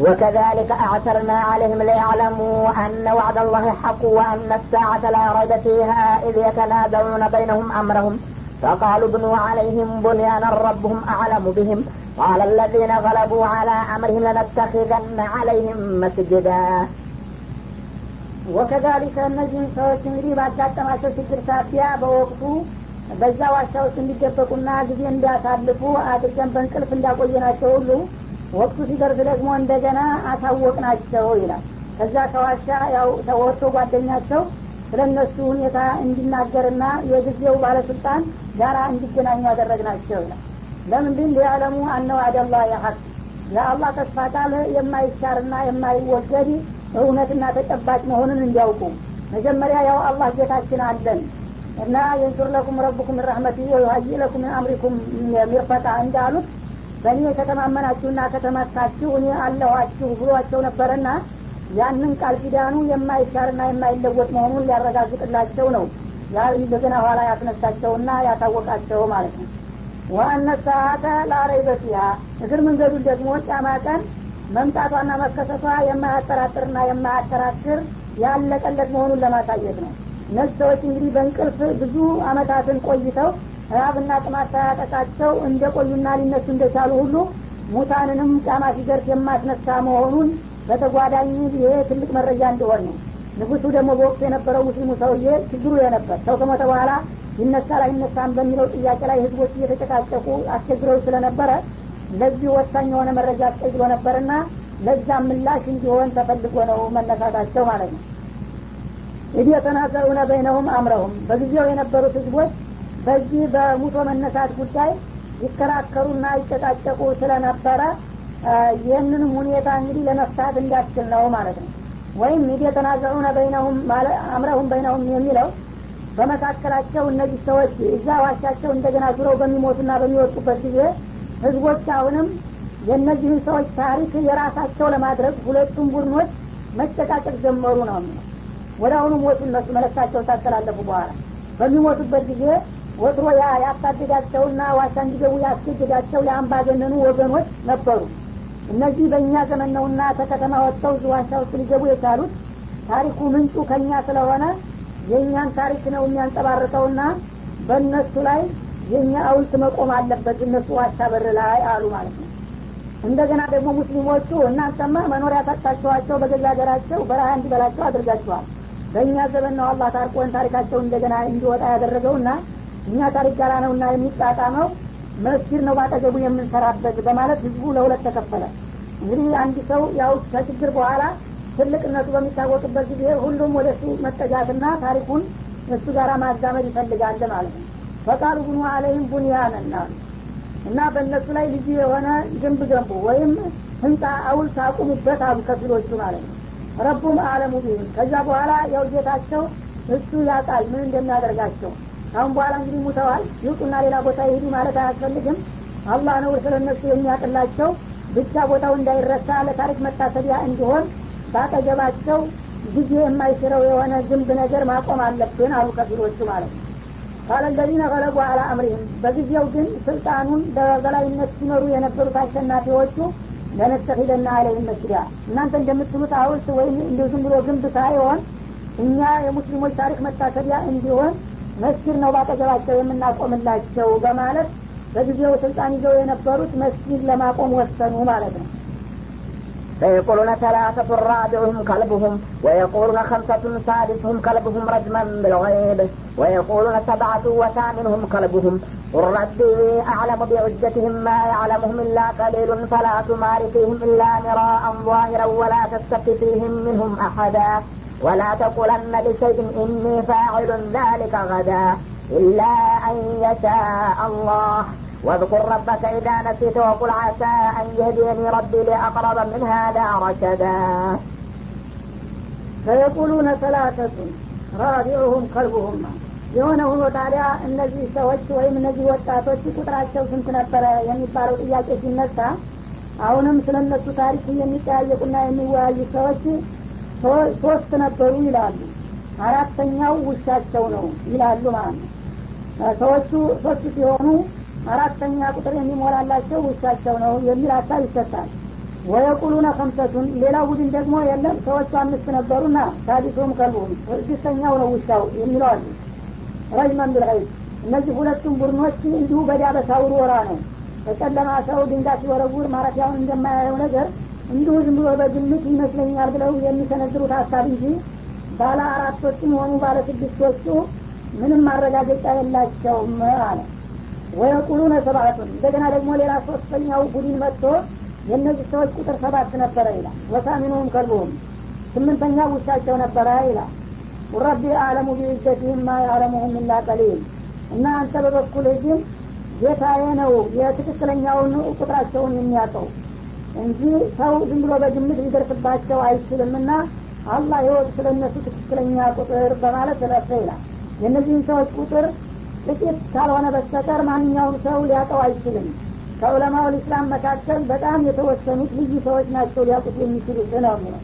وكذلك أعثرنا عليهم ليعلموا أن وعد الله حق وأن الساعة لا ريب فيها إذ يتنازعون بينهم أمرهم فقالوا ابنوا عليهم بنيانا ربهم أعلم بهم قال الذين غلبوا على أمرهم لنتخذن عليهم مسجدا ወከዛሊከ እነዚህን ሰዎች እንግዲህ ባጋጠማቸው ችግር ሳቢያ በወቅቱ በዛ ዋሻ ውስጥ እንዲደበቁና ጊዜ እንዲያሳልፉ አድርገን በእንቅልፍ እንዳቆየናቸው ሁሉ ወቅቱ ሲደርስ ደግሞ እንደገና አሳወቅናቸው ይላል። ከዛ ከዋሻ ያው ተወጥቶ ጓደኛቸው ስለ እነሱ ሁኔታ እንዲናገርና የጊዜው ባለስልጣን ጋራ እንዲገናኙ ያደረግናቸው ይላል። ለምንድን ሊያለሙ አነ ዋዕደላ የሀቅ የአላህ ተስፋ ቃል የማይሻርና የማይወገድ እውነትና ተጨባጭ መሆኑን እንዲያውቁ። መጀመሪያ ያው አላህ ጌታችን አለን እና የንሱር ለኩም ረቡኩም ረህመት ወዩሀይ ለኩም አምሪኩም ሚርፈቃ እንዳሉት በእኔ ከተማመናችሁና ከተመካችሁ እኔ አለኋችሁ ብሏቸው ነበረና ያንን ቃል ኪዳኑ የማይሻርና የማይለወጥ መሆኑን ሊያረጋግጥላቸው ነው። እንደገና ኋላ ያስነሳቸውና ያታወቃቸው ማለት ነው። ዋአነ ሰዓተ ላረይበ ፊሃ። እግር መንገዱን ደግሞ ጫማ ቀን መምጣቷና መከሰቷ የማያጠራጥርና የማያከራክር ያለቀለት መሆኑን ለማሳየት ነው። እነዚህ ሰዎች እንግዲህ በእንቅልፍ ብዙ አመታትን ቆይተው ራብና ጥማት ሳያጠቃቸው እንደ ቆዩና ሊነሱ እንደቻሉ ሁሉ ሙታንንም ጫማ ሲደርስ የማስነሳ መሆኑን በተጓዳኝ ይሄ ትልቅ መረጃ እንደሆን ነው። ንጉሱ ደግሞ በወቅቱ የነበረው ሙስሊሙ ሰውዬ ችግሩ የነበር ሰው ከሞተ በኋላ ይነሳ ላይነሳም በሚለው ጥያቄ ላይ ህዝቦች እየተጨቃጨቁ አስቸግረው ስለነበረ ለዚህ ወሳኝ የሆነ መረጃ አስቀይሮ ነበርና ለዛም ምላሽ እንዲሆን ተፈልጎ ነው መነሳታቸው ማለት ነው። ኢድ የተናዘሩነ በይነሁም አምረሁም በጊዜው የነበሩት ህዝቦች በዚህ በሙቶ መነሳት ጉዳይ ይከራከሩና ይጨቃጨቁ ስለነበረ ይህንንም ሁኔታ እንግዲህ ለመፍታት እንዳስችል ነው ማለት ነው። ወይም ኢድ የተናዘሩነ በይነሁም አምረሁም በይነሁም የሚለው በመካከላቸው እነዚህ ሰዎች እዛ ዋሻቸው እንደገና ዙረው በሚሞቱና በሚወጡበት ጊዜ ህዝቦች አሁንም የእነዚህን ሰዎች ታሪክ የራሳቸው ለማድረግ ሁለቱም ቡድኖች መጨቃጨቅ ጀመሩ ነው ወደ አሁኑ ሞቱ እነሱ መለክታቸው ታስተላለፉ በኋላ በሚሞቱበት ጊዜ ወትሮ ያ ያሳደዳቸውና ዋሻ እንዲገቡ ያስገድዳቸው የአምባገነኑ ወገኖች ነበሩ። እነዚህ በእኛ ዘመን ነውና ተከተማ ወጥተው ዋሻ ውስጥ ሊገቡ የቻሉት ታሪኩ ምንጩ ከእኛ ስለሆነ የእኛን ታሪክ ነው የሚያንጸባርቀውና በእነሱ ላይ የእኛ አውልት መቆም አለበት እነሱ ዋሻ በር ላይ አሉ ማለት ነው። እንደገና ደግሞ ሙስሊሞቹ እናንተማ መኖሪያ ሰጥታችኋቸው በገዛ ሀገራቸው በረሃ እንዲበላቸው አድርጋችኋል። በእኛ ዘመን ነው አላህ ታርቆን ታሪካቸው እንደገና እንዲወጣ ያደረገውና እኛ ታሪክ ጋራ ነውና የሚጣጣመው። መስጊድ ነው ባጠገቡ የምንሰራበት በማለት ህዝቡ ለሁለት ተከፈለ። እንግዲህ አንድ ሰው ያው ከችግር በኋላ ትልቅነቱ በሚታወቅበት ጊዜ ሁሉም ወደ እሱ መጠጋትና ታሪኩን እሱ ጋር ማዛመድ ይፈልጋል ማለት ነው። ፈቃሉ ብኑ አለይም ቡንያንና እና በእነሱ ላይ ልዩ የሆነ ግንብ ገንቡ ወይም ህንፃ አውልት አቁሙበት አሉ ከፊሎቹ ማለት ነው። ረቡም አለሙ ቢህም ከዛ በኋላ ያው ጌታቸው እሱ ያውቃል ምን እንደሚያደርጋቸው አሁን በኋላ እንግዲህ ሙተዋል። ይውጡና ሌላ ቦታ ይሄዱ ማለት አያስፈልግም። አላህ ነው ስለ እነሱ የሚያቅላቸው። ብቻ ቦታው እንዳይረሳ ለታሪክ መታሰቢያ እንዲሆን ባጠገባቸው ጊዜ የማይሽረው የሆነ ግንብ ነገር ማቆም አለብን አሉ ከፊሎቹ ማለት ነው። ቃለ ለዚነ ገለቡ አላ አምሪህም። በጊዜው ግን ስልጣኑን በበላይነት ሲመሩ የነበሩት አሸናፊዎቹ ለነተኪደና አለይህም መስጊዳ እናንተ እንደምትሉት ሀውልት ወይም እንዲሁ ዝም ብሎ ግንብ ሳይሆን እኛ የሙስሊሞች ታሪክ መታሰቢያ እንዲሆን መስጊድ ነው ባጠገባቸው የምናቆምላቸው በማለት በጊዜው ስልጣን ይዘው የነበሩት መስጊድ ለማቆም ወሰኑ ማለት ነው فيقولون ثلاثة رابعهم كلبهم ويقولون خمسة سادسهم كلبهم رجما بالغيب ويقولون سبعة وثامنهم كلبهم قل ربي أعلم بعدتهم ما يعلمهم إلا قليل فلا تمار فيهم إلا مراء ظاهرا ولا تستفت فيهم منهم أحدا ولا تقولن لشيء إني فاعل ذلك غدا إلا أن يشاء الله واذكر ربك إذا نسيت وقل عسى أن يهديني ربي لأقرب من هذا رشدا فيقولون ثلاثة رابعهم كلبهم የሆነ ሆኖ ታዲያ እነዚህ ሰዎች ወይም እነዚህ ወጣቶች ቁጥራቸው ስንት ነበረ የሚባለው ጥያቄ ሲነሳ አሁንም ስለ እነሱ ታሪክ የሚጠያየቁና የሚወያዩ ሰዎች ሶስት ነበሩ ይላሉ። አራተኛው ውሻቸው ነው ይላሉ ማለት ነው። ሰዎቹ ሶስት ሲሆኑ አራተኛ ቁጥር የሚሞላላቸው ውሻቸው ነው የሚል ሀሳብ ይሰጣል። ወየቁሉነ ከምሰቱን ሌላው ቡድን ደግሞ የለም ሰዎቹ አምስት ነበሩና ሳዲሱም ከልቡም ስድስተኛው ነው ውሻው የሚለው አሉ ረጅመን ብልይብ እነዚህ ሁለቱም ቡድኖች እንዲሁ በዳበሳ ውርወራ ነው። በጨለማ ሰው ድንጋይ ሲወረውር ማረፊያውን እንደማያየው ነገር እንዲሁ ዝም ብሎ በግምት ይመስለኛል ብለው የሚሰነዝሩት ሀሳብ እንጂ ባለ አራቶችም ሆኑ ባለ ስድስቶቹ ምንም ማረጋገጫ የላቸውም አለ። ወየቁሉነ ሰባቱን እንደገና ደግሞ ሌላ ሶስተኛው ቡድን መጥቶ የእነዚህ ሰዎች ቁጥር ሰባት ነበረ ይላል። ወሳሚኑም ከልቡም ስምንተኛ ውሻቸው ነበረ ይላል። ረቢ አለሙ ቢዕዘትህም ማ ያዕለሙሁም ቀሊል። እና አንተ በበኩልህ ግን ጌታዬ ነው የትክክለኛውን ቁጥራቸውን የሚያውቀው እንጂ ሰው ዝም ብሎ በግምት ሊደርስባቸው አይችልምና አላህ ይወቅ ስለ እነሱ ትክክለኛ ቁጥር በማለት ተለፈ ይላል። የእነዚህን ሰዎች ቁጥር ጥቂት ካልሆነ በስተቀር ማንኛውም ሰው ሊያውቀው አይችልም። ከዑለማው ልእስላም መካከል በጣም የተወሰኑት ልዩ ሰዎች ናቸው ሊያውቁት የሚችሉት ነው የሚለው።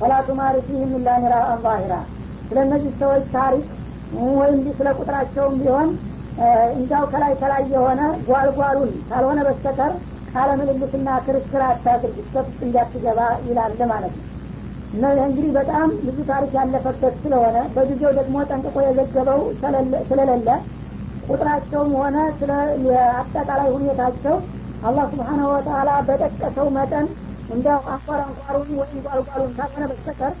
ፈላቱ ማሪፊህም ኢላ ሚራአን ስለ እነዚህ ሰዎች ታሪክ ወይም ስለ ቁጥራቸውም ቢሆን እንዲያው ከላይ ከላይ የሆነ ጓልጓሉን ካልሆነ በስተቀር ቃለ ምልልስና ክርክር አታድርግ ውስጥ እንዲያትገባ ይላል ማለት ነው። እና እንግዲህ በጣም ብዙ ታሪክ ያለፈበት ስለሆነ በጊዜው ደግሞ ጠንቅቆ የዘገበው ስለሌለ ቁጥራቸውም ሆነ ስለ አጠቃላይ ሁኔታቸው አላህ ስብሓናሁ ወተላ በጠቀሰው መጠን እንዲያው አንኳር አንኳሩን ወይም ጓልጓሉን ካልሆነ በስተቀር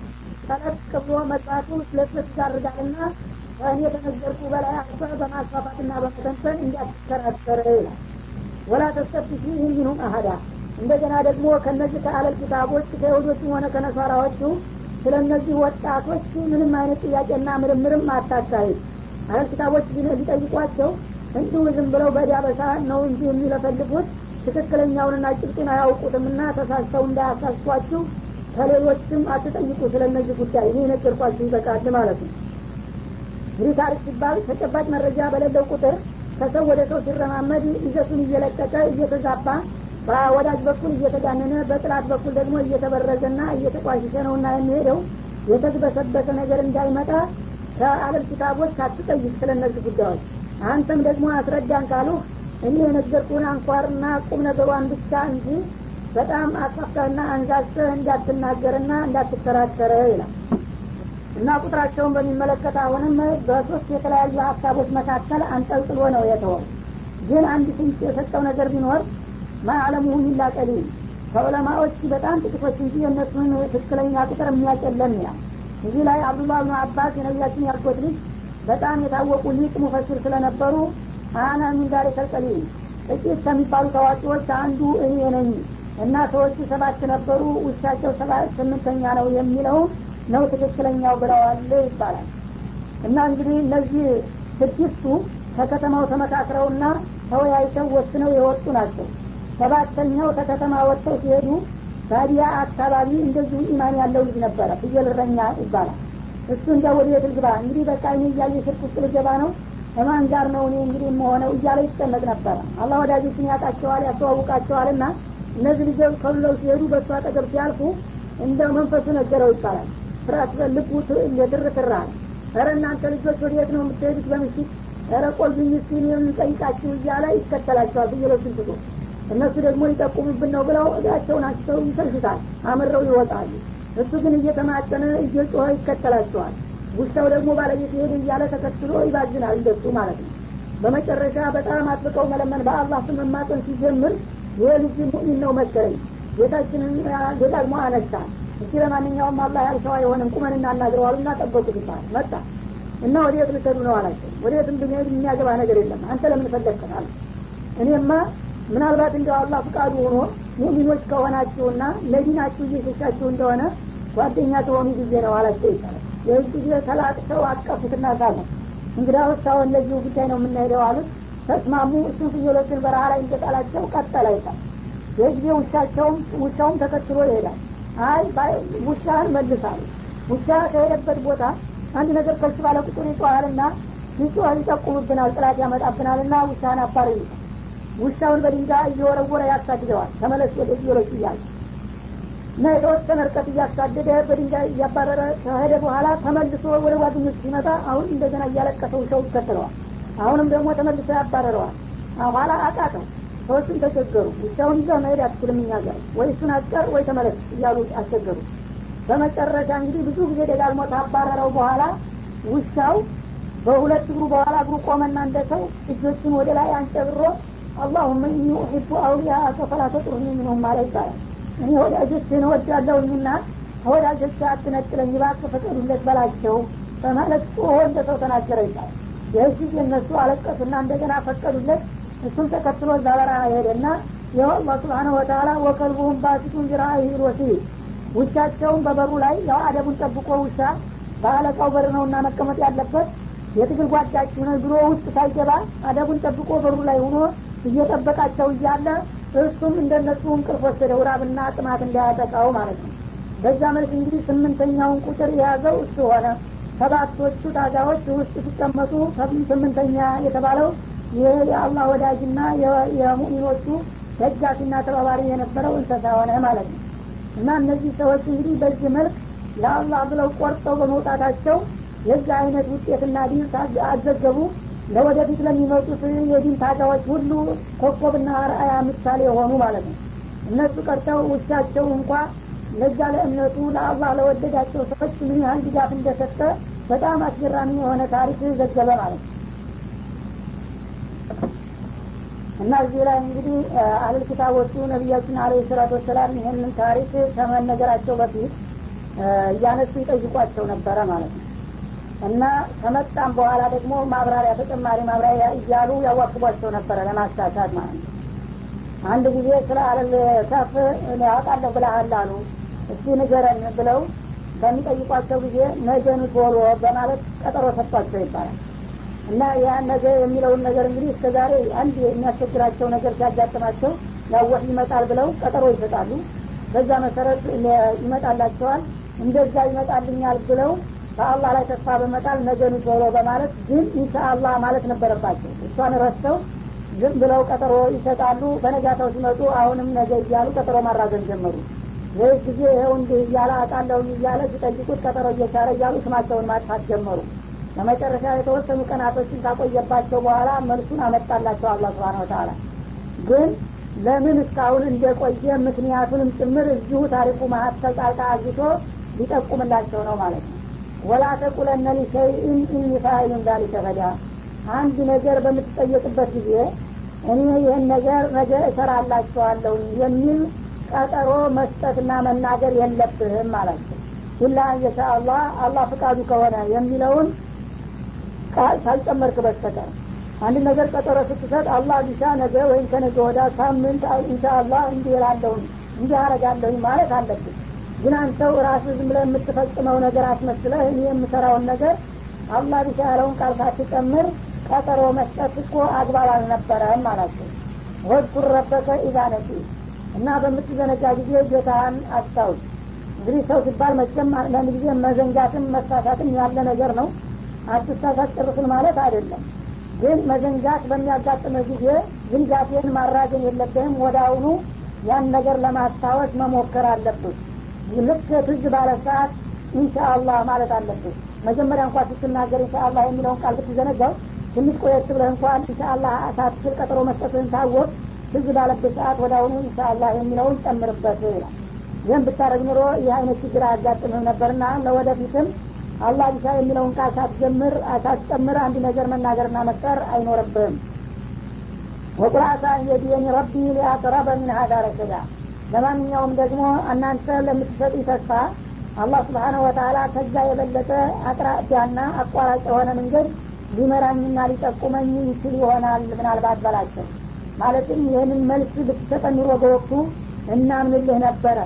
ጠለቅ ብሎ መጽሐፉ ስለስለስ ያደርጋልና ከእኔ የተነገርኩ በላይ አልፈ በማስፋፋትና በመተንተን እንዲያትከራከር ይላል ወላ ተስተፍቲ ፊህም ሚንሁም አሀዳ እንደገና ደግሞ ከነዚህ ከአለል ኪታቦች ከይሁዶችም ሆነ ከነሷራዎቹ ስለ እነዚህ ወጣቶች ምንም አይነት ጥያቄና ምርምርም አታካሂድ። አለል ኪታቦች ሊጠይቋቸው እንዲሁ ዝም ብለው በዲያበሳ ነው እንጂ የሚለፈልጉት ትክክለኛውንና ጭብጡን አያውቁትምና ተሳስተው እንዳያሳስቷችሁ ከሌሎችም አትጠይቁ ስለ እነዚህ ጉዳይ። እኔ የነገርኳችሁ ይበቃል ማለት ነው። እንግዲህ ታሪክ ሲባል ተጨባጭ መረጃ በሌለው ቁጥር ከሰው ወደ ሰው ሲረማመድ ይዘቱን እየለቀቀ እየተዛባ በወዳጅ በኩል እየተጋነነ በጥላት በኩል ደግሞ እየተበረዘና እየተቋሸሸ ነውና የሚሄደው የተግበሰበሰ ነገር እንዳይመጣ ከአለም ኪታቦች አትጠይቅ ስለ እነዚህ ጉዳዮች። አንተም ደግሞ አስረዳን ካሉ እኔ የነገርኩን አንኳርና ቁም ነገሯን ብቻ እንጂ በጣም አስፋፍተህና አንዛዝተህ እንዳትናገርና እንዳትከራከረ ይላል እና ቁጥራቸውን በሚመለከት አሁንም በሶስት የተለያዩ ሀሳቦች መካከል አንጠልጥሎ ነው የተወው። ግን አንድ ፍንጭ የሰጠው ነገር ቢኖር ማዕለሙሁ ኢላ ከዑለማዎች በጣም ጥቂቶች እንጂ የእነሱን ትክክለኛ ቁጥር የሚያጨለም ይላል እዚህ ላይ አብዱላህ ብኑ አባስ የነቢያችን ያልኮት ልጅ በጣም የታወቁ ሊቅ ሙፈሲር ስለነበሩ አና ሚን ቀሊል ጥቂት ከሚባሉ ታዋቂዎች አንዱ እኔ ነኝ እና ሰዎቹ ሰባት ነበሩ ውሻቸው ስምንተኛ ነው የሚለውን ነው ትክክለኛው ብለዋል ይባላል። እና እንግዲህ እነዚህ ስድስቱ ከከተማው ተመካክረውና ተወያይተው ወስነው የወጡ ናቸው። ሰባተኛው ከከተማ ወጥተው ሲሄዱ ባዲያ አካባቢ እንደዚሁ ኢማን ያለው ልጅ ነበረ ፍየል እረኛ ይባላል። እሱ እንደ ወደ ቤት ልግባ እንግዲህ በቃ እኔ እያየ ሽርክ ውስጥ ልገባ ነው ከማን ጋር ነው እኔ እንግዲህ የምሆነው እያለ ይጨነቅ ነበረ። አላህ ወዳጆችን ያውቃቸዋል ያስተዋውቃቸዋል ና እነዚህ ልጆች ከብለው ሲሄዱ በእሱ አጠገብ ሲያልፉ እንደ መንፈሱ ነገረው ይባላል። ፍርሃት ልቡ ትርትራ ረ እናንተ ልጆች ወዴት ነው የምትሄዱት? በምሽት ረ ቆልብኝ እስኪ የምንጠይቃችሁ እያለ ይከተላቸዋል ፍየሎችን ትቶ። እነሱ ደግሞ ሊጠቁሙብን ነው ብለው እዳቸውን አስተው ይሰልሹታል አምረው ይወጣሉ። እሱ ግን እየተማጠነ እየጮኸ ይከተላቸዋል። ውሻው ደግሞ ባለቤት ሄደ እያለ ተከትሎ ይባዝናል እንደሱ ማለት ነው። በመጨረሻ በጣም አጥብቀው መለመን በአላህ ስም መማጠን ሲጀምር ይህ ልጅ ሙእሚን ነው መሰለኝ። ጌታችንን ደጋግሞ አነሳ። እስቲ ለማንኛውም አላህ ያልሰው አይሆንም ቁመን እናናግረዋሉ እና ጠበቁት ይባል መጣ። እና ወዴት ልትሄዱ ነው አላቸው። ወዴት ብንሄድ የሚያገባ ነገር የለም። አንተ ለምን ፈለግከታል እኔማ ምናልባት እንደው አላህ ፍቃዱ ሆኖ ሙሚኖች ከሆናችሁና ለዲናችሁ እየሸሻችሁ እንደሆነ ጓደኛ ከሆኑ ጊዜ ነው አላቸው ይባላል ይህ ጊዜ ተላቅሰው አቀፉትና ሳለ እንግዳ ወሳውን ለዚሁ ጉዳይ ነው የምናሄደው አሉት ተስማሙ እሱን ፍየሎችን በረሃ ላይ እንደጣላቸው ቀጠለ ይታል ይህ ጊዜ ውሻቸውም ውሻውም ተከትሎ ይሄዳል። አይ ውሻህን መልሳሉ። ውሻ ከሄደበት ቦታ አንድ ነገር ከሱ ባለ ቁጥር ይጮኋልና ሲጮህ ይጠቁምብናል ጥላት ያመጣብናልና ውሻህን አባር ውሻውን በድንጋይ እየወረወረ ያሳድደዋል። ተመለስ ወደ ፍየሎች እያለ እና የተወሰነ እርቀት እያሳደደ በድንጋይ እያባረረ ከሄደ በኋላ ተመልሶ ወደ ጓደኞች ሲመጣ አሁን እንደገና እያለቀሰ ውሻው ይከተለዋል አሁንም ደግሞ ተመልሶ ያባረረዋል። ኋላ አቃተው። ሰዎችን ተቸገሩ። ውሻውን ይዘህ መሄድ አትችልም እኛ ጋር። ወይ እሱን አስቀር ወይ ተመለስ እያሉ አስቸገሩ። በመጨረሻ እንግዲህ ብዙ ጊዜ ደጋግሞ ታባረረው በኋላ ውሻው በሁለት እግሩ በኋላ እግሩ ቆመና እንደ ሰው እጆችን ወደ ላይ አንጨብሮ አላሁመ ኢኒ ኡሒቡ አውሊያ ፈላ ተጥሩኒ ሚንሁም ማለት ይባላል። እኔ ወዳጆችን እወዳለሁኝና ከወዳጆች አትነጥለኝ እባክህ ፍቀዱለት በላቸው በማለት ጮሆ እንደ ሰው ተናገረ ይባላል ይህ ጊዜ እነሱ አለቀሱና እንደገና ፈቀዱለት። እሱም ተከትሎ እዛ በረሃ ሄደና ይኸው አላህ ስብሓነሁ ወተላ ወከልቡሁም ባሲቱን ዚራኢሂ ወሲል ውሻቸውን በበሩ ላይ ያው አደቡን ጠብቆ ውሻ በአለቃው በር ነውና መቀመጥ ያለበት። የትግል ጓዳችሁ ነው ብሎ ውስጥ ሳይገባ አደቡን ጠብቆ በሩ ላይ ሆኖ እየጠበቃቸው እያለ እሱም እንደነሱ እንቅልፍ ወሰደው ራብና ጥማት እንዳያጠቃው ማለት ነው። በዛ መልክ እንግዲህ ስምንተኛውን ቁጥር የያዘው እሱ ሆነ ሰባቶቹ ታዛዎች ውስጥ ሲቀመጡ ስምንተኛ የተባለው ይህ የአላህ ወዳጅና የሙእሚኖቹ ደጋፊና ተባባሪ የነበረው እንስሳ ሆነ ማለት ነው። እና እነዚህ ሰዎች እንግዲህ በዚህ መልክ ለአላህ ብለው ቆርጠው በመውጣታቸው የዚህ አይነት ውጤትና ዲን አዘገቡ። ለወደፊት ለሚመጡት የዲን ታጋዎች ሁሉ ኮከብና አርአያ ምሳሌ የሆኑ ማለት ነው። እነሱ ቀርተው ውሻቸው እንኳ ለዛ ለእምነቱ ለአላህ ለወደዳቸው ሰዎች ምን ያህል ድጋፍ እንደሰጠ በጣም አስገራሚ የሆነ ታሪክ ዘገበ ማለት ነው። እና እዚህ ላይ እንግዲህ አህለል ኪታቦቹ ነቢያችን አለ ሰላቱ ወሰላም ይህንን ታሪክ ከመነገራቸው በፊት እያነሱ ይጠይቋቸው ነበረ ማለት ነው። እና ከመጣም በኋላ ደግሞ ማብራሪያ ተጨማሪ ማብራሪያ እያሉ ያዋክቧቸው ነበረ ለማሳሳት ማለት ነው። አንድ ጊዜ ስለ አለል ከፍ ያውቃለሁ ብለሃል አሉ። እስቲ ንገረን ብለው በሚጠይቋቸው ጊዜ ነገኑ ቶሎ በማለት ቀጠሮ ሰጥቷቸው ይባላል። እና ያ ነገ የሚለውን ነገር እንግዲህ እስከ ዛሬ አንድ የሚያስቸግራቸው ነገር ሲያጋጥማቸው ያወህ ይመጣል ብለው ቀጠሮ ይሰጣሉ። በዛ መሰረት ይመጣላቸዋል እንደዛ ይመጣልኛል ብለው በአላህ ላይ ተስፋ በመጣል ነገኑ ቶሎ በማለት ግን ኢንሻአላህ ማለት ነበረባቸው። እሷን ረስተው ዝም ብለው ቀጠሮ ይሰጣሉ። በነጋታው ሲመጡ አሁንም ነገ እያሉ ቀጠሮ ማራዘን ጀመሩ ይህ ጊዜ ይኸው እንዲህ እያለ አጣለሁኝ እያለ ሲጠይቁት ቀጠሮ እየቻረ እያሉ ስማቸውን ማጥፋት ጀመሩ። ለመጨረሻ የተወሰኑ ቀናቶችን ካቆየባቸው በኋላ መልሱን አመጣላቸው አላ ስብን ወተላ ግን ለምን እስካሁን እንደቆየ ምክንያቱንም ጭምር እዚሁ ታሪኩ መሀከል ጣልቃ አግቶ ሊጠቁምላቸው ነው ማለት ነው። ወላ ተቁለነ ሊሸይእን ኢኒ ዛሊከ ገዳ አንድ ነገር በምትጠየቅበት ጊዜ እኔ ይህን ነገር ነገ እሰራላቸዋለሁ የሚል ቀጠሮ መስጠትና መናገር የለብህም ማለት ነው። ኢላ የሻ አላህ አላህ ፍቃዱ ከሆነ የሚለውን ሳልጨመርክ በስተቀር። አንድ ነገር ቀጠሮ ስትሰጥ አላህ ቢሻ ነገ ወይም ከነገ ወዳ ሳምንት ኢንሻ አላህ እንዲህ እላለሁኝ ማለት አለብን ግን አንተው ራስህ ዝም ብለህ የምትፈጽመው ነገር አስመስለህ እኔ የምሰራውን ነገር አላህ ቢሻ ያለውን ቃል ሳትጨምር ቀጠሮ መስጠት እኮ አግባብ አልነበረም ማላቸው ወድኩር ረበከ ኢዛ ነሲ እና በምትዘነጋ ጊዜ ጌታህን አስታውስ። እንግዲህ ሰው ሲባል መቼም አንዳንድ ጊዜ መዘንጋትም መሳሳትም ያለ ነገር ነው። አትሳሳት ጨርስን ማለት አይደለም። ግን መዘንጋት በሚያጋጥመ ጊዜ ዝንጋቴን ማራገን የለብህም። ወደ አሁኑ ያን ነገር ለማስታወስ መሞከር አለብህ። ልክ ትዝ ባለ ሰዓት ኢንሻአላህ ማለት አለብህ። መጀመሪያ እንኳን ስትናገር ኢንሻአላህ የሚለውን ቃል ብትዘነጋው ትንሽ ቆየት ብለህ እንኳን ኢንሻአላህ ሳትችል ቀጠሮ መስጠትህን ታወቅ ትዝ ባለበት ሰዓት ወደ አሁኑ ኢንሻአላህ የሚለውን ጨምርበት። ይላል ይህም ብታረግ ኑሮ ይህ አይነት ችግር አያጋጥምህ ነበርና ለወደፊትም አላህ ቢሻ የሚለውን ቃል ሳትጀምር ሳትጨምር አንድ ነገር መናገርና መፍጠር አይኖርብህም። ወቁርአሳ የዲየኒ ረቢ ሊአቅረበ ምን ሀዳ ረሸዳ ለማንኛውም ደግሞ እናንተ ለምትሰጡ ተስፋ አላህ ስብሓነ ወተላ ከዛ የበለጠ አቅራቢያና አቋራጭ የሆነ መንገድ ሊመራኝና ሊጠቁመኝ ይችል ይሆናል ምናልባት በላቸው ማለትም ይህንን መልስ ብትሰጠን ኑሮ በወቅቱ እናምንልህ ነበረ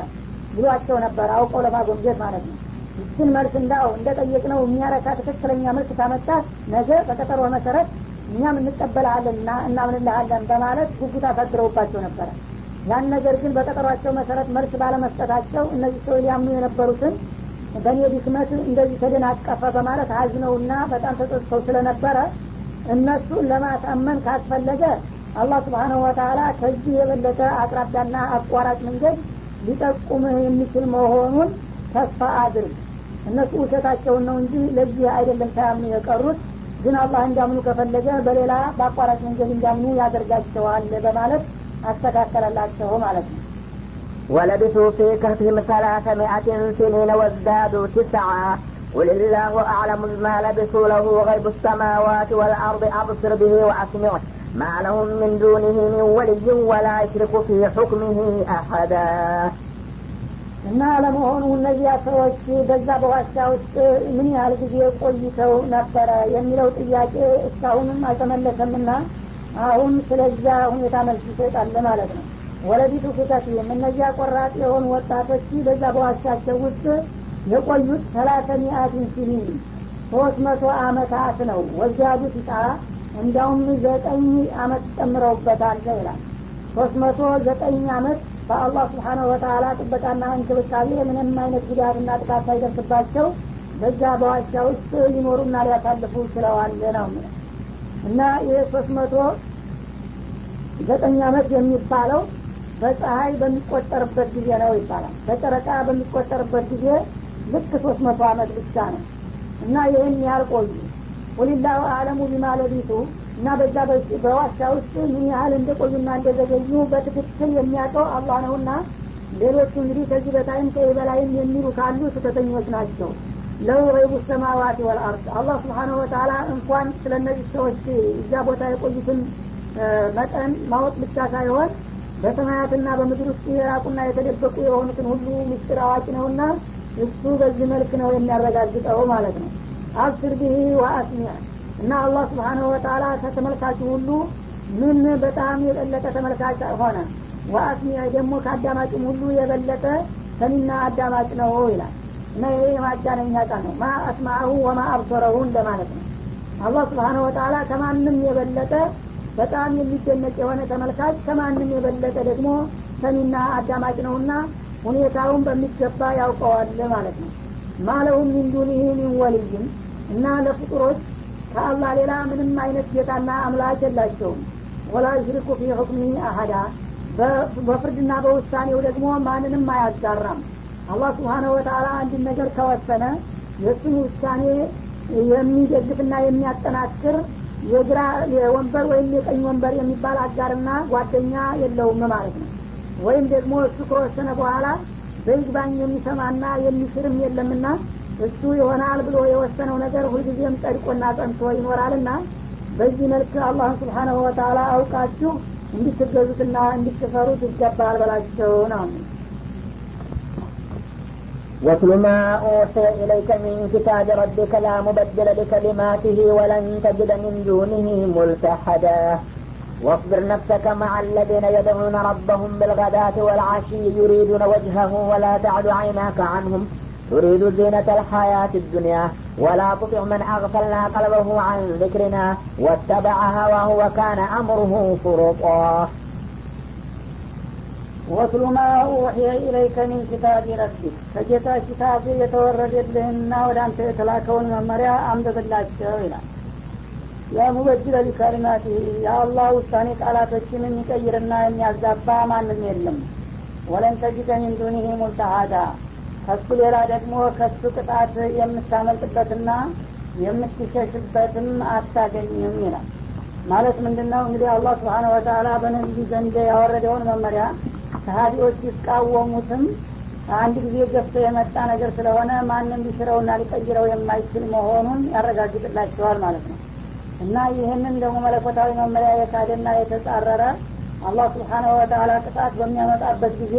ብሏቸው ነበር አውቀው ለማጎምጀት ማለት ነው። ይችን መልስ እንዳው እንደ ጠየቅነው የሚያረካ ትክክለኛ መልስ ካመጣት ነገ በቀጠሮ መሰረት እኛም እንቀበልሃለን እና እናምንልሃለን በማለት ጉጉት አሳድረውባቸው ነበረ። ያን ነገር ግን በቀጠሯቸው መሰረት መልስ ባለመስጠታቸው እነዚህ ሰው ሊያምኑ የነበሩትን በእኔ ድክመት እንደዚህ ተደናቀፈ በማለት ሀዝነውና በጣም ተጸጽተው ስለነበረ እነሱን ለማሳመን ካስፈለገ አላህ ስብሓነሁ ወተላ ከዚህ የበለጠ አቅራቢያና አቋራጭ መንገድ ሊጠቁምህ የሚችል መሆኑን ተስፋ አድርግ እነሱ ውሸታቸውን ነው እንጂ ለዚህ አይደለም ሳያምኑ የቀሩት ግን አላህ እንዲያምኑ ከፈለገ በሌላ በአቋራጭ መንገድ እንዲያምኑ ያደርጋቸዋል በማለት አስተካከለላቸው ማለት ነው ولبثوا في كهفهم ثلاثمائة سنين وازدادوا تسعا قل الله أعلم ما لبثوا له غيب السماوات والأرض أبصر به وأسمع ما لهم من دونه من ولي ولا يشرك في حكمه أحدا እና ለመሆኑ እነዚያ ሰዎች በዛ በዋሻ ውስጥ ምን ያህል ጊዜ ቆይተው ነበረ የሚለው ጥያቄ እስካሁንም አልተመለሰምና አሁን ስለዛ ሁኔታ መልስ ይሰጣል ማለት ነው ወለቢቱ ፊተፊህም እነዚያ ቆራጥ የሆኑ ወጣቶች በዛ በዋሻቸው ውስጥ የቆዩት ሰላተ ሚአትን ሲኒን ሶስት መቶ አመታት ነው ወዚያዱ ሲጣ እንዲያውም ዘጠኝ አመት ጨምረውበታል ይላል። ሶስት መቶ ዘጠኝ አመት በአላህ ስብሓነሁ ወተአላ ጥበቃና እንክብካቤ ምንም አይነት ጉዳትና ጥቃት ሳይደርስባቸው በዛ በዋሻ ውስጥ ሊኖሩና ሊያሳልፉ ችለዋል ነው እና ይህ ሶስት መቶ ዘጠኝ አመት የሚባለው በፀሀይ በሚቆጠርበት ጊዜ ነው ይባላል። በጨረቃ በሚቆጠርበት ጊዜ ልክ ሶስት መቶ አመት ብቻ ነው። እና ይህን ያህል ቆዩ ወሊላሁ አለሙ ቢማ ለቢቱ እና በዛ በዋሻ ውስጥ ምን ያህል እንደቆዩና እንደዘገዩ በትክክል የሚያውቀው አላህ ነውና ሌሎቹ እንግዲህ ከዚህ በታይም ከዚህ በላይም የሚሉ ካሉ ስህተተኞች ናቸው። ለው ገይቡ ሰማዋት ወልአርድ አላህ ስብሓነሁ ወተአላ እንኳን ስለ እነዚህ ሰዎች እዛ ቦታ የቆዩትን መጠን ማወቅ ብቻ ሳይሆን በሰማያትና በምድር ውስጥ የራቁና የተደበቁ የሆኑትን ሁሉ ምስጢር አዋቂ ነውና እሱ በዚህ መልክ ነው የሚያረጋግጠው ማለት ነው አብስር ብሂ ወአስሚዕ እና አላህ ስብሓነሁ ወተአላ ከተመልካቹ ሁሉ ምን በጣም የበለጠ ተመልካች ሆነ? ወአስሚዕ ደግሞ ከአዳማጭም ሁሉ የበለጠ ሰሚና አዳማጭ ነው ይላል። እና ይሄ የማጋነኛ ቃል ነው። ማ አስማዐሁ ወማ አብሰረሁ እንደማለት ነው። አላህ ስብሓነሁ ወተአላ ከማንም የበለጠ በጣም የሚደነቅ የሆነ ተመልካች ከማንም የበለጠ ደግሞ ሰሚና አዳማጭ ነውና ሁኔታውን በሚገባ ያውቀዋል ማለት ነው። ማለሁም ሚን ሚን ወልይም እና ለፍጡሮች ከአላህ ሌላ ምንም አይነት ጌታና አምላክ የላቸውም። ወላ ዩሽሪኩ ፊ ሁክሚ አሀዳ በፍርድና በውሳኔው ደግሞ ማንንም አያጋራም። አላህ ስብሓነሁ ወተአላ አንድን ነገር ከወሰነ የእሱን ውሳኔ የሚደግፍና የሚያጠናክር የግራ የወንበር ወይም የቀኝ ወንበር የሚባል አጋርና ጓደኛ የለውም ማለት ነው። ወይም ደግሞ እሱ ከወሰነ በኋላ በይግባኝ የሚሰማና የሚሽርም የለምና እሱ ይሆናል ብሎ የወሰነው ነገር ሁልጊዜም ጸድቆና ጸንቶ ይኖራልና በዚህ መልክ አላህን ስብሓናሁ ወተአላ አውቃችሁ እንድትገዙትና እንድትፈሩት ይገባል በላቸው ነው واتل ما أوحي إليك من كتاب ربك لا مبدل لكلماته ولن تجد من دونه ملتحدا واصبر نفسك مع الذين يدعون ربهم بالغداة والعشي يريدون وجهه ولا تعد عيناك عنهم تريد زينة الحياة الدنيا ولا تطع من أغفلنا قلبه عن ذكرنا واتبع هواه وكان أمره فرطا ወትሉ ማ ኡሕየ ኢለይከ ሚን ኪታቢ ረቢክ ከጌታ ኪታብ የተወረደልህና ወደ አንተ የተላከውን መመሪያ አንብብላቸው ይላል የሙበጅለ ሊከሊማት የአላህ ውሳኔ ቃላቶችን የሚቀይርና የሚያዛባ ማንም የለም ወለን ተጅደ ሚን ዱኒህ ሙልተሃዳ ከሱ ሌላ ደግሞ ከሱ ቅጣት የምታመልጥበትና የምትሸሽበትም አታገኝም ይላል። ማለት ምንድን ነው እንግዲህ አላህ ስብሓን ወተላ በነቢዩ ዘንድ ያወረደውን መመሪያ ከሀዲዎች ሲቃወሙትም አንድ ጊዜ ገፍቶ የመጣ ነገር ስለሆነ ማንም ሊሽረውና ሊቀይረው የማይችል መሆኑን ያረጋግጥላቸዋል ማለት ነው። እና ይህንን ደግሞ መለኮታዊ መመሪያ የካደና የተጻረረ አላህ ስብሓነሁ ወተላ ቅጣት በሚያመጣበት ጊዜ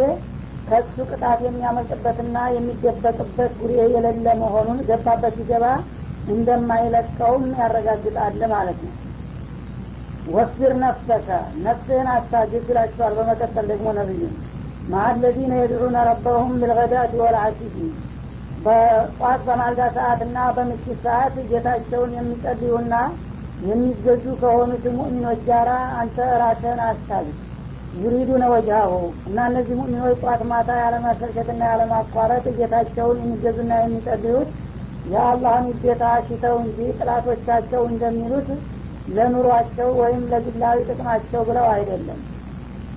ከሱ ቅጣት የሚያመልጥበትና የሚደበቅበት ጉሬ የሌለ መሆኑን ገባበት ሲገባ እንደማይለቀውም ያረጋግጣል ማለት ነው። ወስቢር ነፍሰከ ነፍስህን አስታግስ ይላቸዋል በመቀጠል ደግሞ ነብዩ ማአለዚነ የድዑነ ረበሁም ብልገዳት ወልአሲፊ በጧት በማልዳ ሰዓት እና በምሽት ሰዓት ጌታቸውን የሚጸልዩና የሚገዙ ከሆኑት ሙእሚኖች ጋር አንተ ራስህን አስታግስ ዩሪዱነ ወጅሃሁ እና እነዚህ ሙእሚኖች ጧት ማታ ያለመሰልቸትና ያለማቋረጥ ጌታቸውን የሚገዙና የሚጸልዩት የአላህን ውዴታ ሽተው እንጂ ጥላቶቻቸው እንደሚሉት ለኑሯቸው ወይም ለግላዊ ጥቅማቸው ብለው አይደለም።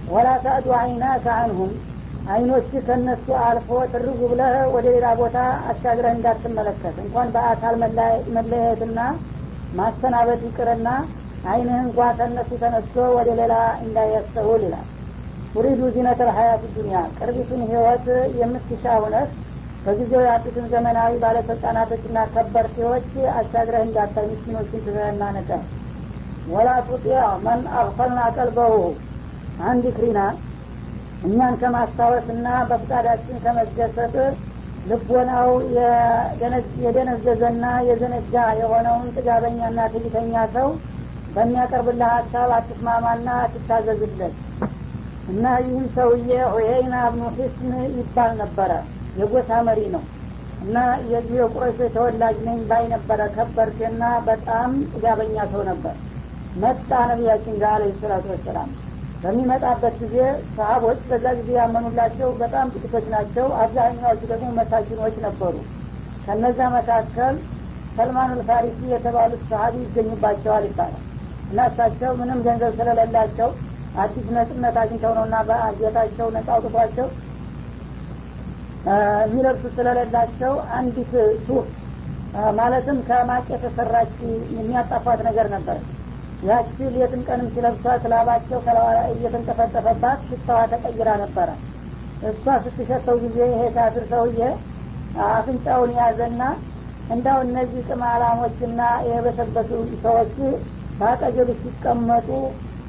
ወላ ታዕዱ አይናከ አንሁም አይኖች ከነሱ አልፎ ትርጉ ብለህ ወደ ሌላ ቦታ አሻግረህ እንዳትመለከት። እንኳን በአካል መለየትና ማሰናበት ይቅርና አይንህ እንኳ ከነሱ ተነስቶ ወደ ሌላ እንዳያስተውል ይላል። ቱሪዱ ዚነት ልሀያት ዱኒያ ቅርቢቱን ህይወት የምትሻ ሁነት በጊዜው ያሉትን ዘመናዊ ባለስልጣናቶችና ከበርቴዎች አሻግረህ እንዳታይ ምስኪኖችን ትዘህና ነቀ ወላ ቱጢዕ መን አግፈልና ቀልበሁ። አንድ ክሪና እኛን ከማስታወስና በፍቃዳችን ከመደሰት ልቦናው የደነዘዘና የዘነጋ የሆነውን ጥጋበኛና ትዕቢተኛ ሰው በሚያቀርብልህ ሀሳብ አትስማማና አትታዘዝለት። እና ይህም ሰውዬ ዑየይና ብኑ ሒስን ይባል ነበረ። የጎሳ መሪ ነው። እና የዚህ የቁረሾ ተወላጅ ነኝ ባይ ነበረ። ከበርቴና በጣም ጥጋበኛ ሰው ነበር። መጣ ነቢያችን ጋር አለ ሰላቱ ወሰላም። በሚመጣበት ጊዜ ሰሀቦች በዛ ጊዜ ያመኑላቸው በጣም ጥቂቶች ናቸው። አብዛኛዎቹ ደግሞ መሳኪኖች ነበሩ። ከነዛ መካከል ሰልማን ልፋሪሲ የተባሉት ሰሀቢ ይገኙባቸዋል ይባላል እና እሳቸው ምንም ገንዘብ ስለሌላቸው አዲስ ነጽነት አግኝተው ነው እና በጌታቸው ነጻ አውጥቷቸው የሚለብሱ ስለሌላቸው አንዲት ሱፍ ማለትም ከማቅ የተሰራች የሚያጣፋት ነገር ነበር። ያቺ ሌትም ቀንም ሲለብሷት ላባቸው ከላዋ እየተንጠፈጠፈባት ሽታዋ ተቀይራ ነበረ። እሷ ስትሸተው ጊዜ ይሄ ካፍር ሰውዬ አፍንጫውን ያዘና እንዳው እነዚህ ቅማላሞችና የበሰበሱ ሰዎች በአጠገብ ሲቀመጡ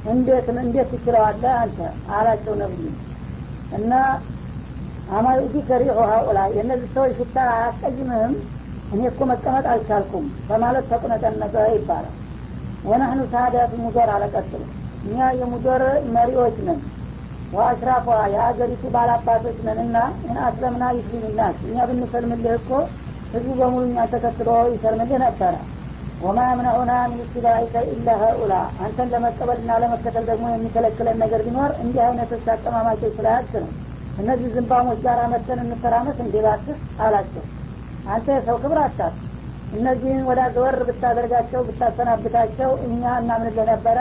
እንዴት እንዴት ትችለዋለህ አንተ? አላቸው ነብዩ። እና አማዩዲ ከሪሆ ሀኡላ የእነዚህ ሰዎች ሽታ አያስቀይምህም? እኔ እኮ መቀመጥ አልቻልኩም በማለት ተቁነጠነጠ ይባላል። ወናህኑ ሳዳት ሙዶር አለቀጥሉ እኛ የሙዶር መሪዎች ነን ወአሽራፏ የሀገሪቱ ባላባቶች ነን። እና እና አስለምና ይስሊምናስ እኛ ብንሰልምልህ እኮ ህዝቡ በሙሉ እኛ ተከትሎ ይሰልምልህ ነበረ ወማ የምነዑና ምን ኢትባኢከ ኢላ ሀኡላ አንተን ለመቀበልና ለመከተል ደግሞ የሚከለክለን ነገር ቢኖር እንዲህ አይነቶች አቀማማቸው ስላያት ነው። እነዚህ ዝንባሞች ጋር መተን እንተራመስ እንዲባስስ አላቸው። አንተ የሰው ክብር አታት እነዚህን ወደ ዘወር ብታደርጋቸው ብታሰናብታቸው እኛ እናምንልህ ነበረ።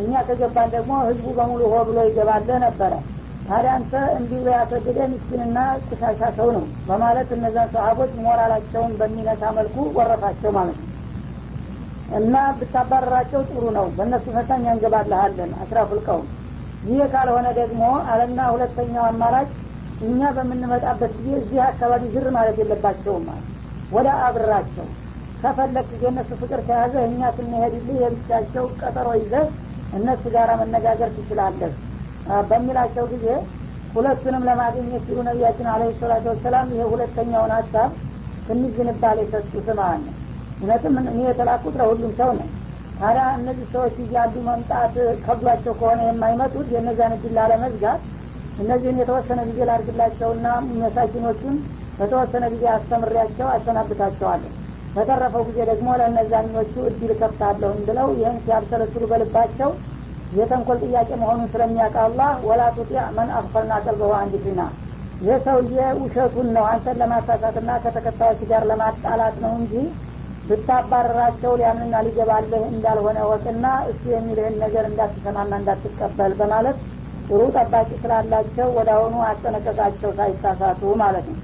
እኛ ከገባን ደግሞ ህዝቡ በሙሉ ሆ ብሎ ይገባልህ ነበረ። ታዲያ አንተ እንዲህ ብሎ ያስወደደ ምስኪንና ቁሻሻ ሰው ነው በማለት እነዛን ሰሀቦች ሞራላቸውን በሚነሳ መልኩ ወረፋቸው ማለት ነው እና ብታባረራቸው ጥሩ ነው። በእነሱ ፈታ እኛ እንገባልሃለን። አስራፉልቀውም ይህ ካልሆነ ደግሞ አለና ሁለተኛው አማራጭ እኛ በምንመጣበት ጊዜ እዚህ አካባቢ ዝር ማለት የለባቸውም ማለት ወደ አብራቸው። ከፈለግ የእነሱ ፍቅር ከያዘ እኛ ስንሄድልህ የብቻቸው ቀጠሮ ይዘህ እነሱ ጋር መነጋገር ትችላለህ። በሚላቸው ጊዜ ሁለቱንም ለማግኘት ሲሉ ነቢያችን አለ ሰላቱ ወሰላም ይሄ ሁለተኛውን ሀሳብ ትንሽ ዝንባሌ የሰጡት ማለት ነው እውነትም እኔ የተላኩት ለሁሉም ሰው ነው። ታዲያ እነዚህ ሰዎች እያሉ መምጣት ከብሏቸው ከሆነ የማይመጡት የእነዛን እድል ላለመዝጋት እነዚህን የተወሰነ ጊዜ ላርግላቸውና መሳኪኖቹን በተወሰነ ጊዜ አስተምሬያቸው አሰናብታቸዋለሁ። በተረፈው ጊዜ ደግሞ ለእነዛኞቹ እድል ከፍታለሁ ብለው ይህን ሲያብሰለስሉ በልባቸው የተንኮል ጥያቄ መሆኑን ስለሚያውቅ አላህ ወላ ቱጢዕ መን አክፈልና ቀልበሁ አንድ ይህ ሰውዬ ውሸቱን ነው አንተን ለማሳሳትና ከተከታዮች ጋር ለማጣላት ነው እንጂ ብታባረራቸው ሊያምንና ሊገባልህ እንዳልሆነ ወቅና እሱ የሚልህን ነገር እንዳትሰማና እንዳትቀበል በማለት ጥሩ ጠባቂ ስላላቸው ወደ አሁኑ አስጠነቀቃቸው ሳይሳሳቱ ማለት ነው።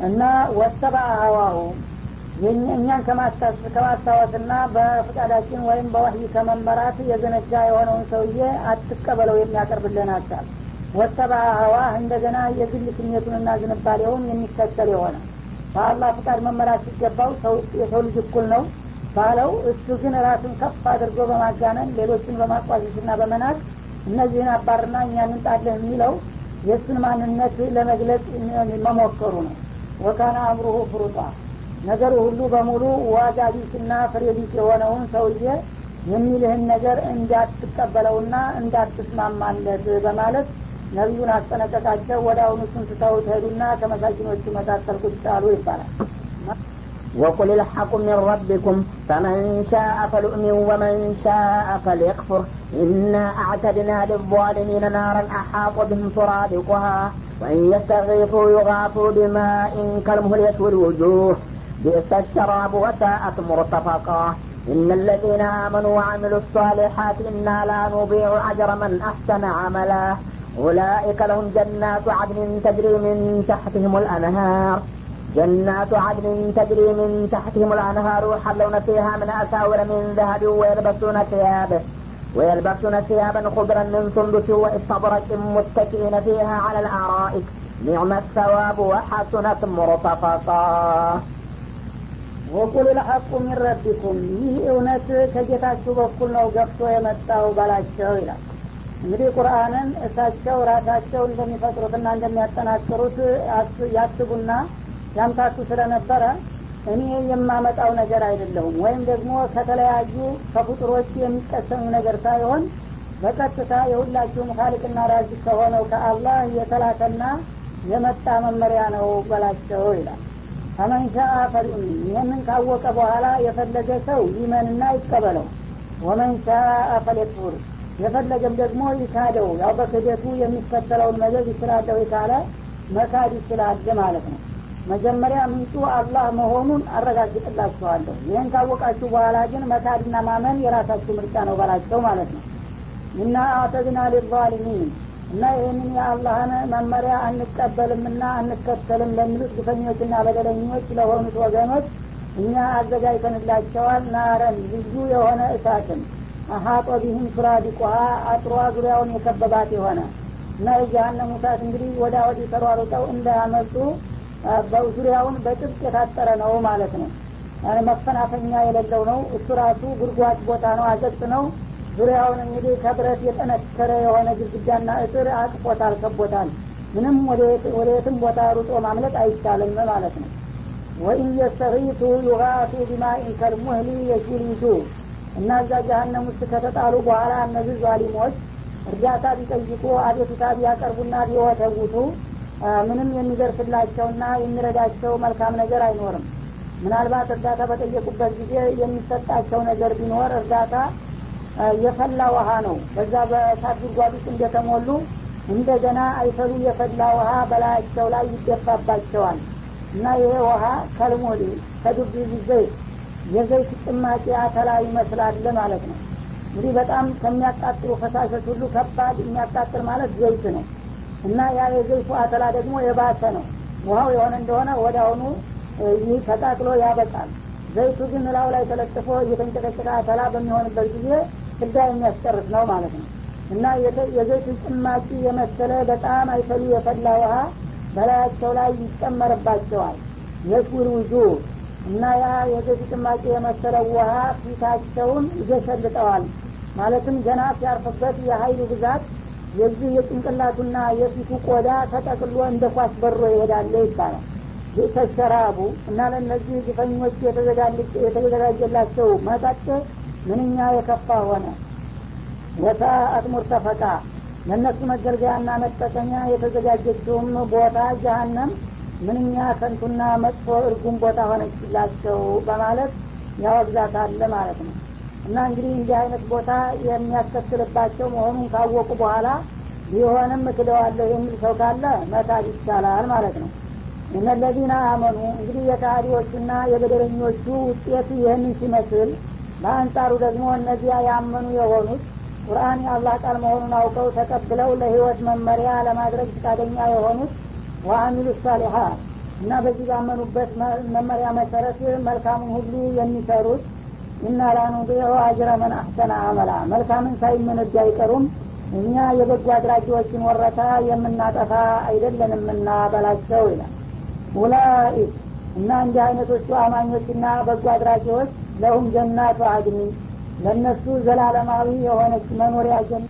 እና ወሰባ ሀዋሁ እኛን ከማስታወስና በፍቃዳችን ወይም በወህይ ከመመራት የዘነጋ የሆነውን ሰውዬ አትቀበለው የሚያቀርብልን ሀሳብ። ወሰባ ሀዋ እንደገና የግል ስሜቱንና ዝንባሌውን የሚከተል የሆነ በአላህ ፍቃድ መመራት ሲገባው የሰው ልጅ እኩል ነው ባለው እሱ ግን ራሱን ከፍ አድርጎ በማጋነን ሌሎችን በማቋሸሽና በመናቅ እነዚህን አባርና እኛን እንጣለህ የሚለው የእሱን ማንነት ለመግለጽ መሞከሩ ነው። ወካነ አምሩሁ ፍሩጣ። ነገሩ ሁሉ በሙሉ ዋጋ ቢስና ፍሬ የሆነውን ሰውዬ የሚልህን ነገር እንዳትቀበለውና እንዳትስማማለት በማለት ነቢዩን አስጠነቀቃቸው ወደ አሁኑ እሱን ስተውት ሄዱና ከመሳኪኖቹ መካከል ቁጭ አሉ ይባላል وقل الحق من ربكم فمن شاء فلؤمن ومن شاء فليكفر إنا أعتدنا للظالمين نارا أحاط بهم سرادقها وإن يستغيثوا يغاثوا بماء كالمهل يشوي الوجوه بئس الشراب وساءت مرتفقا إن الذين آمنوا وعملوا الصالحات إنا لا نضيع أجر من أحسن عملا أولئك لهم جنات عدن تجري من تحتهم الأنهار جنات عدن تجري من تحتهم الأنهار يحلون فيها من أساور من ذهب ويلبسون ثياب ويلبسون ثيابا خضرا من سندس واستبرق متكئين فيها على الارائك نعم الثواب وحسنت مرتفقا ወቁል ለሐቁ ሚን ረቢኩም ይህ እውነት ከጌታችሁ በኩል ነው ገብቶ የመጣው በላቸው ይላል እንግዲህ ቁርአንን እሳቸው ራሳቸው እንደሚፈጥሩትና እንደሚያጠናክሩት ያስቡና ያምታቱ ስለነበረ እኔ የማመጣው ነገር አይደለሁም። ወይም ደግሞ ከተለያዩ ከፍጡሮች የሚቀሰሙ ነገር ሳይሆን በቀጥታ የሁላችሁም ካሊቅና ራዚ ከሆነው ከአላህ የተላከና የመጣ መመሪያ ነው በላቸው ይላል። ፈመንሻ ፈልዩሚን ይህንን ካወቀ በኋላ የፈለገ ሰው ይመንና ይቀበለው። ወመንሻ ፈሌክፉር የፈለገም ደግሞ ይካደው። ያው በክደቱ የሚከተለውን መዘዝ ይችላለሁ ካለ መካድ ይችላል ማለት ነው። መጀመሪያ ምንጩ አላህ መሆኑን አረጋግጥላችኋለሁ። ይህን ካወቃችሁ በኋላ ግን መካድና ማመን የራሳችሁ ምርጫ ነው በላቸው ማለት ነው። እና አተድና ሊዛሊሚን እና ይህንን የአላህን መመሪያ አንቀበልምና አንከተልም ለሚሉት ግፈኞችና በደለኞች ለሆኑት ወገኖች እኛ አዘጋጅተንላቸዋል። ናረን ልዩ የሆነ እሳትን አሀጦ ቢህም ሱራዲቁሃ አጥሯ ዙሪያውን የከበባት የሆነ እና የጀሀነም እሳት እንግዲህ ወዳ ወዲህ ተሯሩጠው እንዳያመልጡ በዙሪያውን በጥብቅ የታጠረ ነው ማለት ነው። መፈናፈኛ የሌለው ነው። እሱ ራሱ ጉድጓድ ቦታ ነው አዘቅት ነው። ዙሪያውን እንግዲህ ከብረት የጠነከረ የሆነ ግድግዳና አጥር አቅፎታል ከቦታል። ምንም ወደ የትም ቦታ ሩጦ ማምለጥ አይቻልም ማለት ነው። وإن يستغيثوا يغاثوا بماء كالمهل يشوي እና እዛ ጀሀነም ውስጥ ከተጣሉ በኋላ እነዚህ ዛሊሞች እርዳታ ቢጠይቁ አቤቱታ ቢያቀርቡና ቢወተውቱ ምንም የሚደርስላቸውና የሚረዳቸው መልካም ነገር አይኖርም። ምናልባት እርዳታ በጠየቁበት ጊዜ የሚሰጣቸው ነገር ቢኖር እርዳታ የፈላ ውሃ ነው። በዛ በእሳት ጉድጓድ ውስጥ እንደተሞሉ እንደገና አይፈሉ የፈላ ውሃ በላያቸው ላይ ይደፋባቸዋል እና ይሄ ውሃ ከልሞሊ ከዱብ ዘይት የዘይት ጭማቂ አተላ ይመስላል ማለት ነው። እንግዲህ በጣም ከሚያቃጥሉ ፈሳሾች ሁሉ ከባድ የሚያቃጥል ማለት ዘይት ነው። እና ያ የዘይቱ አተላ ደግሞ የባሰ ነው። ውሃው የሆነ እንደሆነ ወደ አሁኑ ይህ ተቃጥሎ ያበቃል። ዘይቱ ግን ላው ላይ ተለጥፎ እየተንጨቀጨቀ አተላ በሚሆንበት ጊዜ ፍዳ የሚያስጨርስ ነው ማለት ነው። እና የዘይቱ ጭማቂ የመሰለ በጣም አይፈሉ የፈላ ውሃ በላያቸው ላይ ይጨመርባቸዋል። የሱር ውጁ እና ያ የዘይቱ ጭማቂ የመሰለ ውሃ ፊታቸውን ይገሸልጠዋል። ማለትም ገና ሲያርፍበት የሀይሉ ብዛት የዚህ የጭንቅላቱና የፊቱ ቆዳ ተጠቅሎ እንደ ኳስ በሮ ይሄዳለ ይባላል። ተሸራቡ እና ለእነዚህ ግፈኞች የተዘጋጀላቸው መጠጥ ምንኛ የከፋ ሆነ። ወሳአት ሙርተፈቃ ለእነሱ መገልገያና መጠቀሚያ የተዘጋጀችውም ቦታ ጀሀነም ምንኛ ከንቱና መጥፎ እርጉም ቦታ ሆነችላቸው በማለት ያወግዛታል ማለት ነው። እና እንግዲህ እንዲህ አይነት ቦታ የሚያስከትልባቸው መሆኑን ካወቁ በኋላ ቢሆንም እክደዋለሁ የሚል ሰው ካለ መካድ ይቻላል ማለት ነው። እነለዚነ አመኑ እንግዲህ የካህዲዎቹና የበደለኞቹ ውጤት ይህንን ሲመስል በአንጻሩ ደግሞ እነዚያ ያመኑ የሆኑት ቁርአን የአላህ ቃል መሆኑን አውቀው ተቀብለው ለህይወት መመሪያ ለማድረግ ፈቃደኛ የሆኑት ወአሚሉ ሳሊሀት እና በዚህ ባመኑበት መመሪያ መሰረት መልካሙን ሁሉ የሚሰሩት እና ላኑዲዑ አጅረ መን አሕሰነ አመላ። መልካምን ሳይመነዱ አይቀሩም። እኛ የበጎ አድራጊዎችን ወረታ የምናጠፋ አይደለንምና በላቸው ይላል። ኡላኢክ እና እንዲህ አይነቶቹ አማኞችና በጎ አድራጊዎች ለሁም ጀናቱ አድኒ ለእነሱ ዘላለማዊ የሆነች መኖሪያ ጀና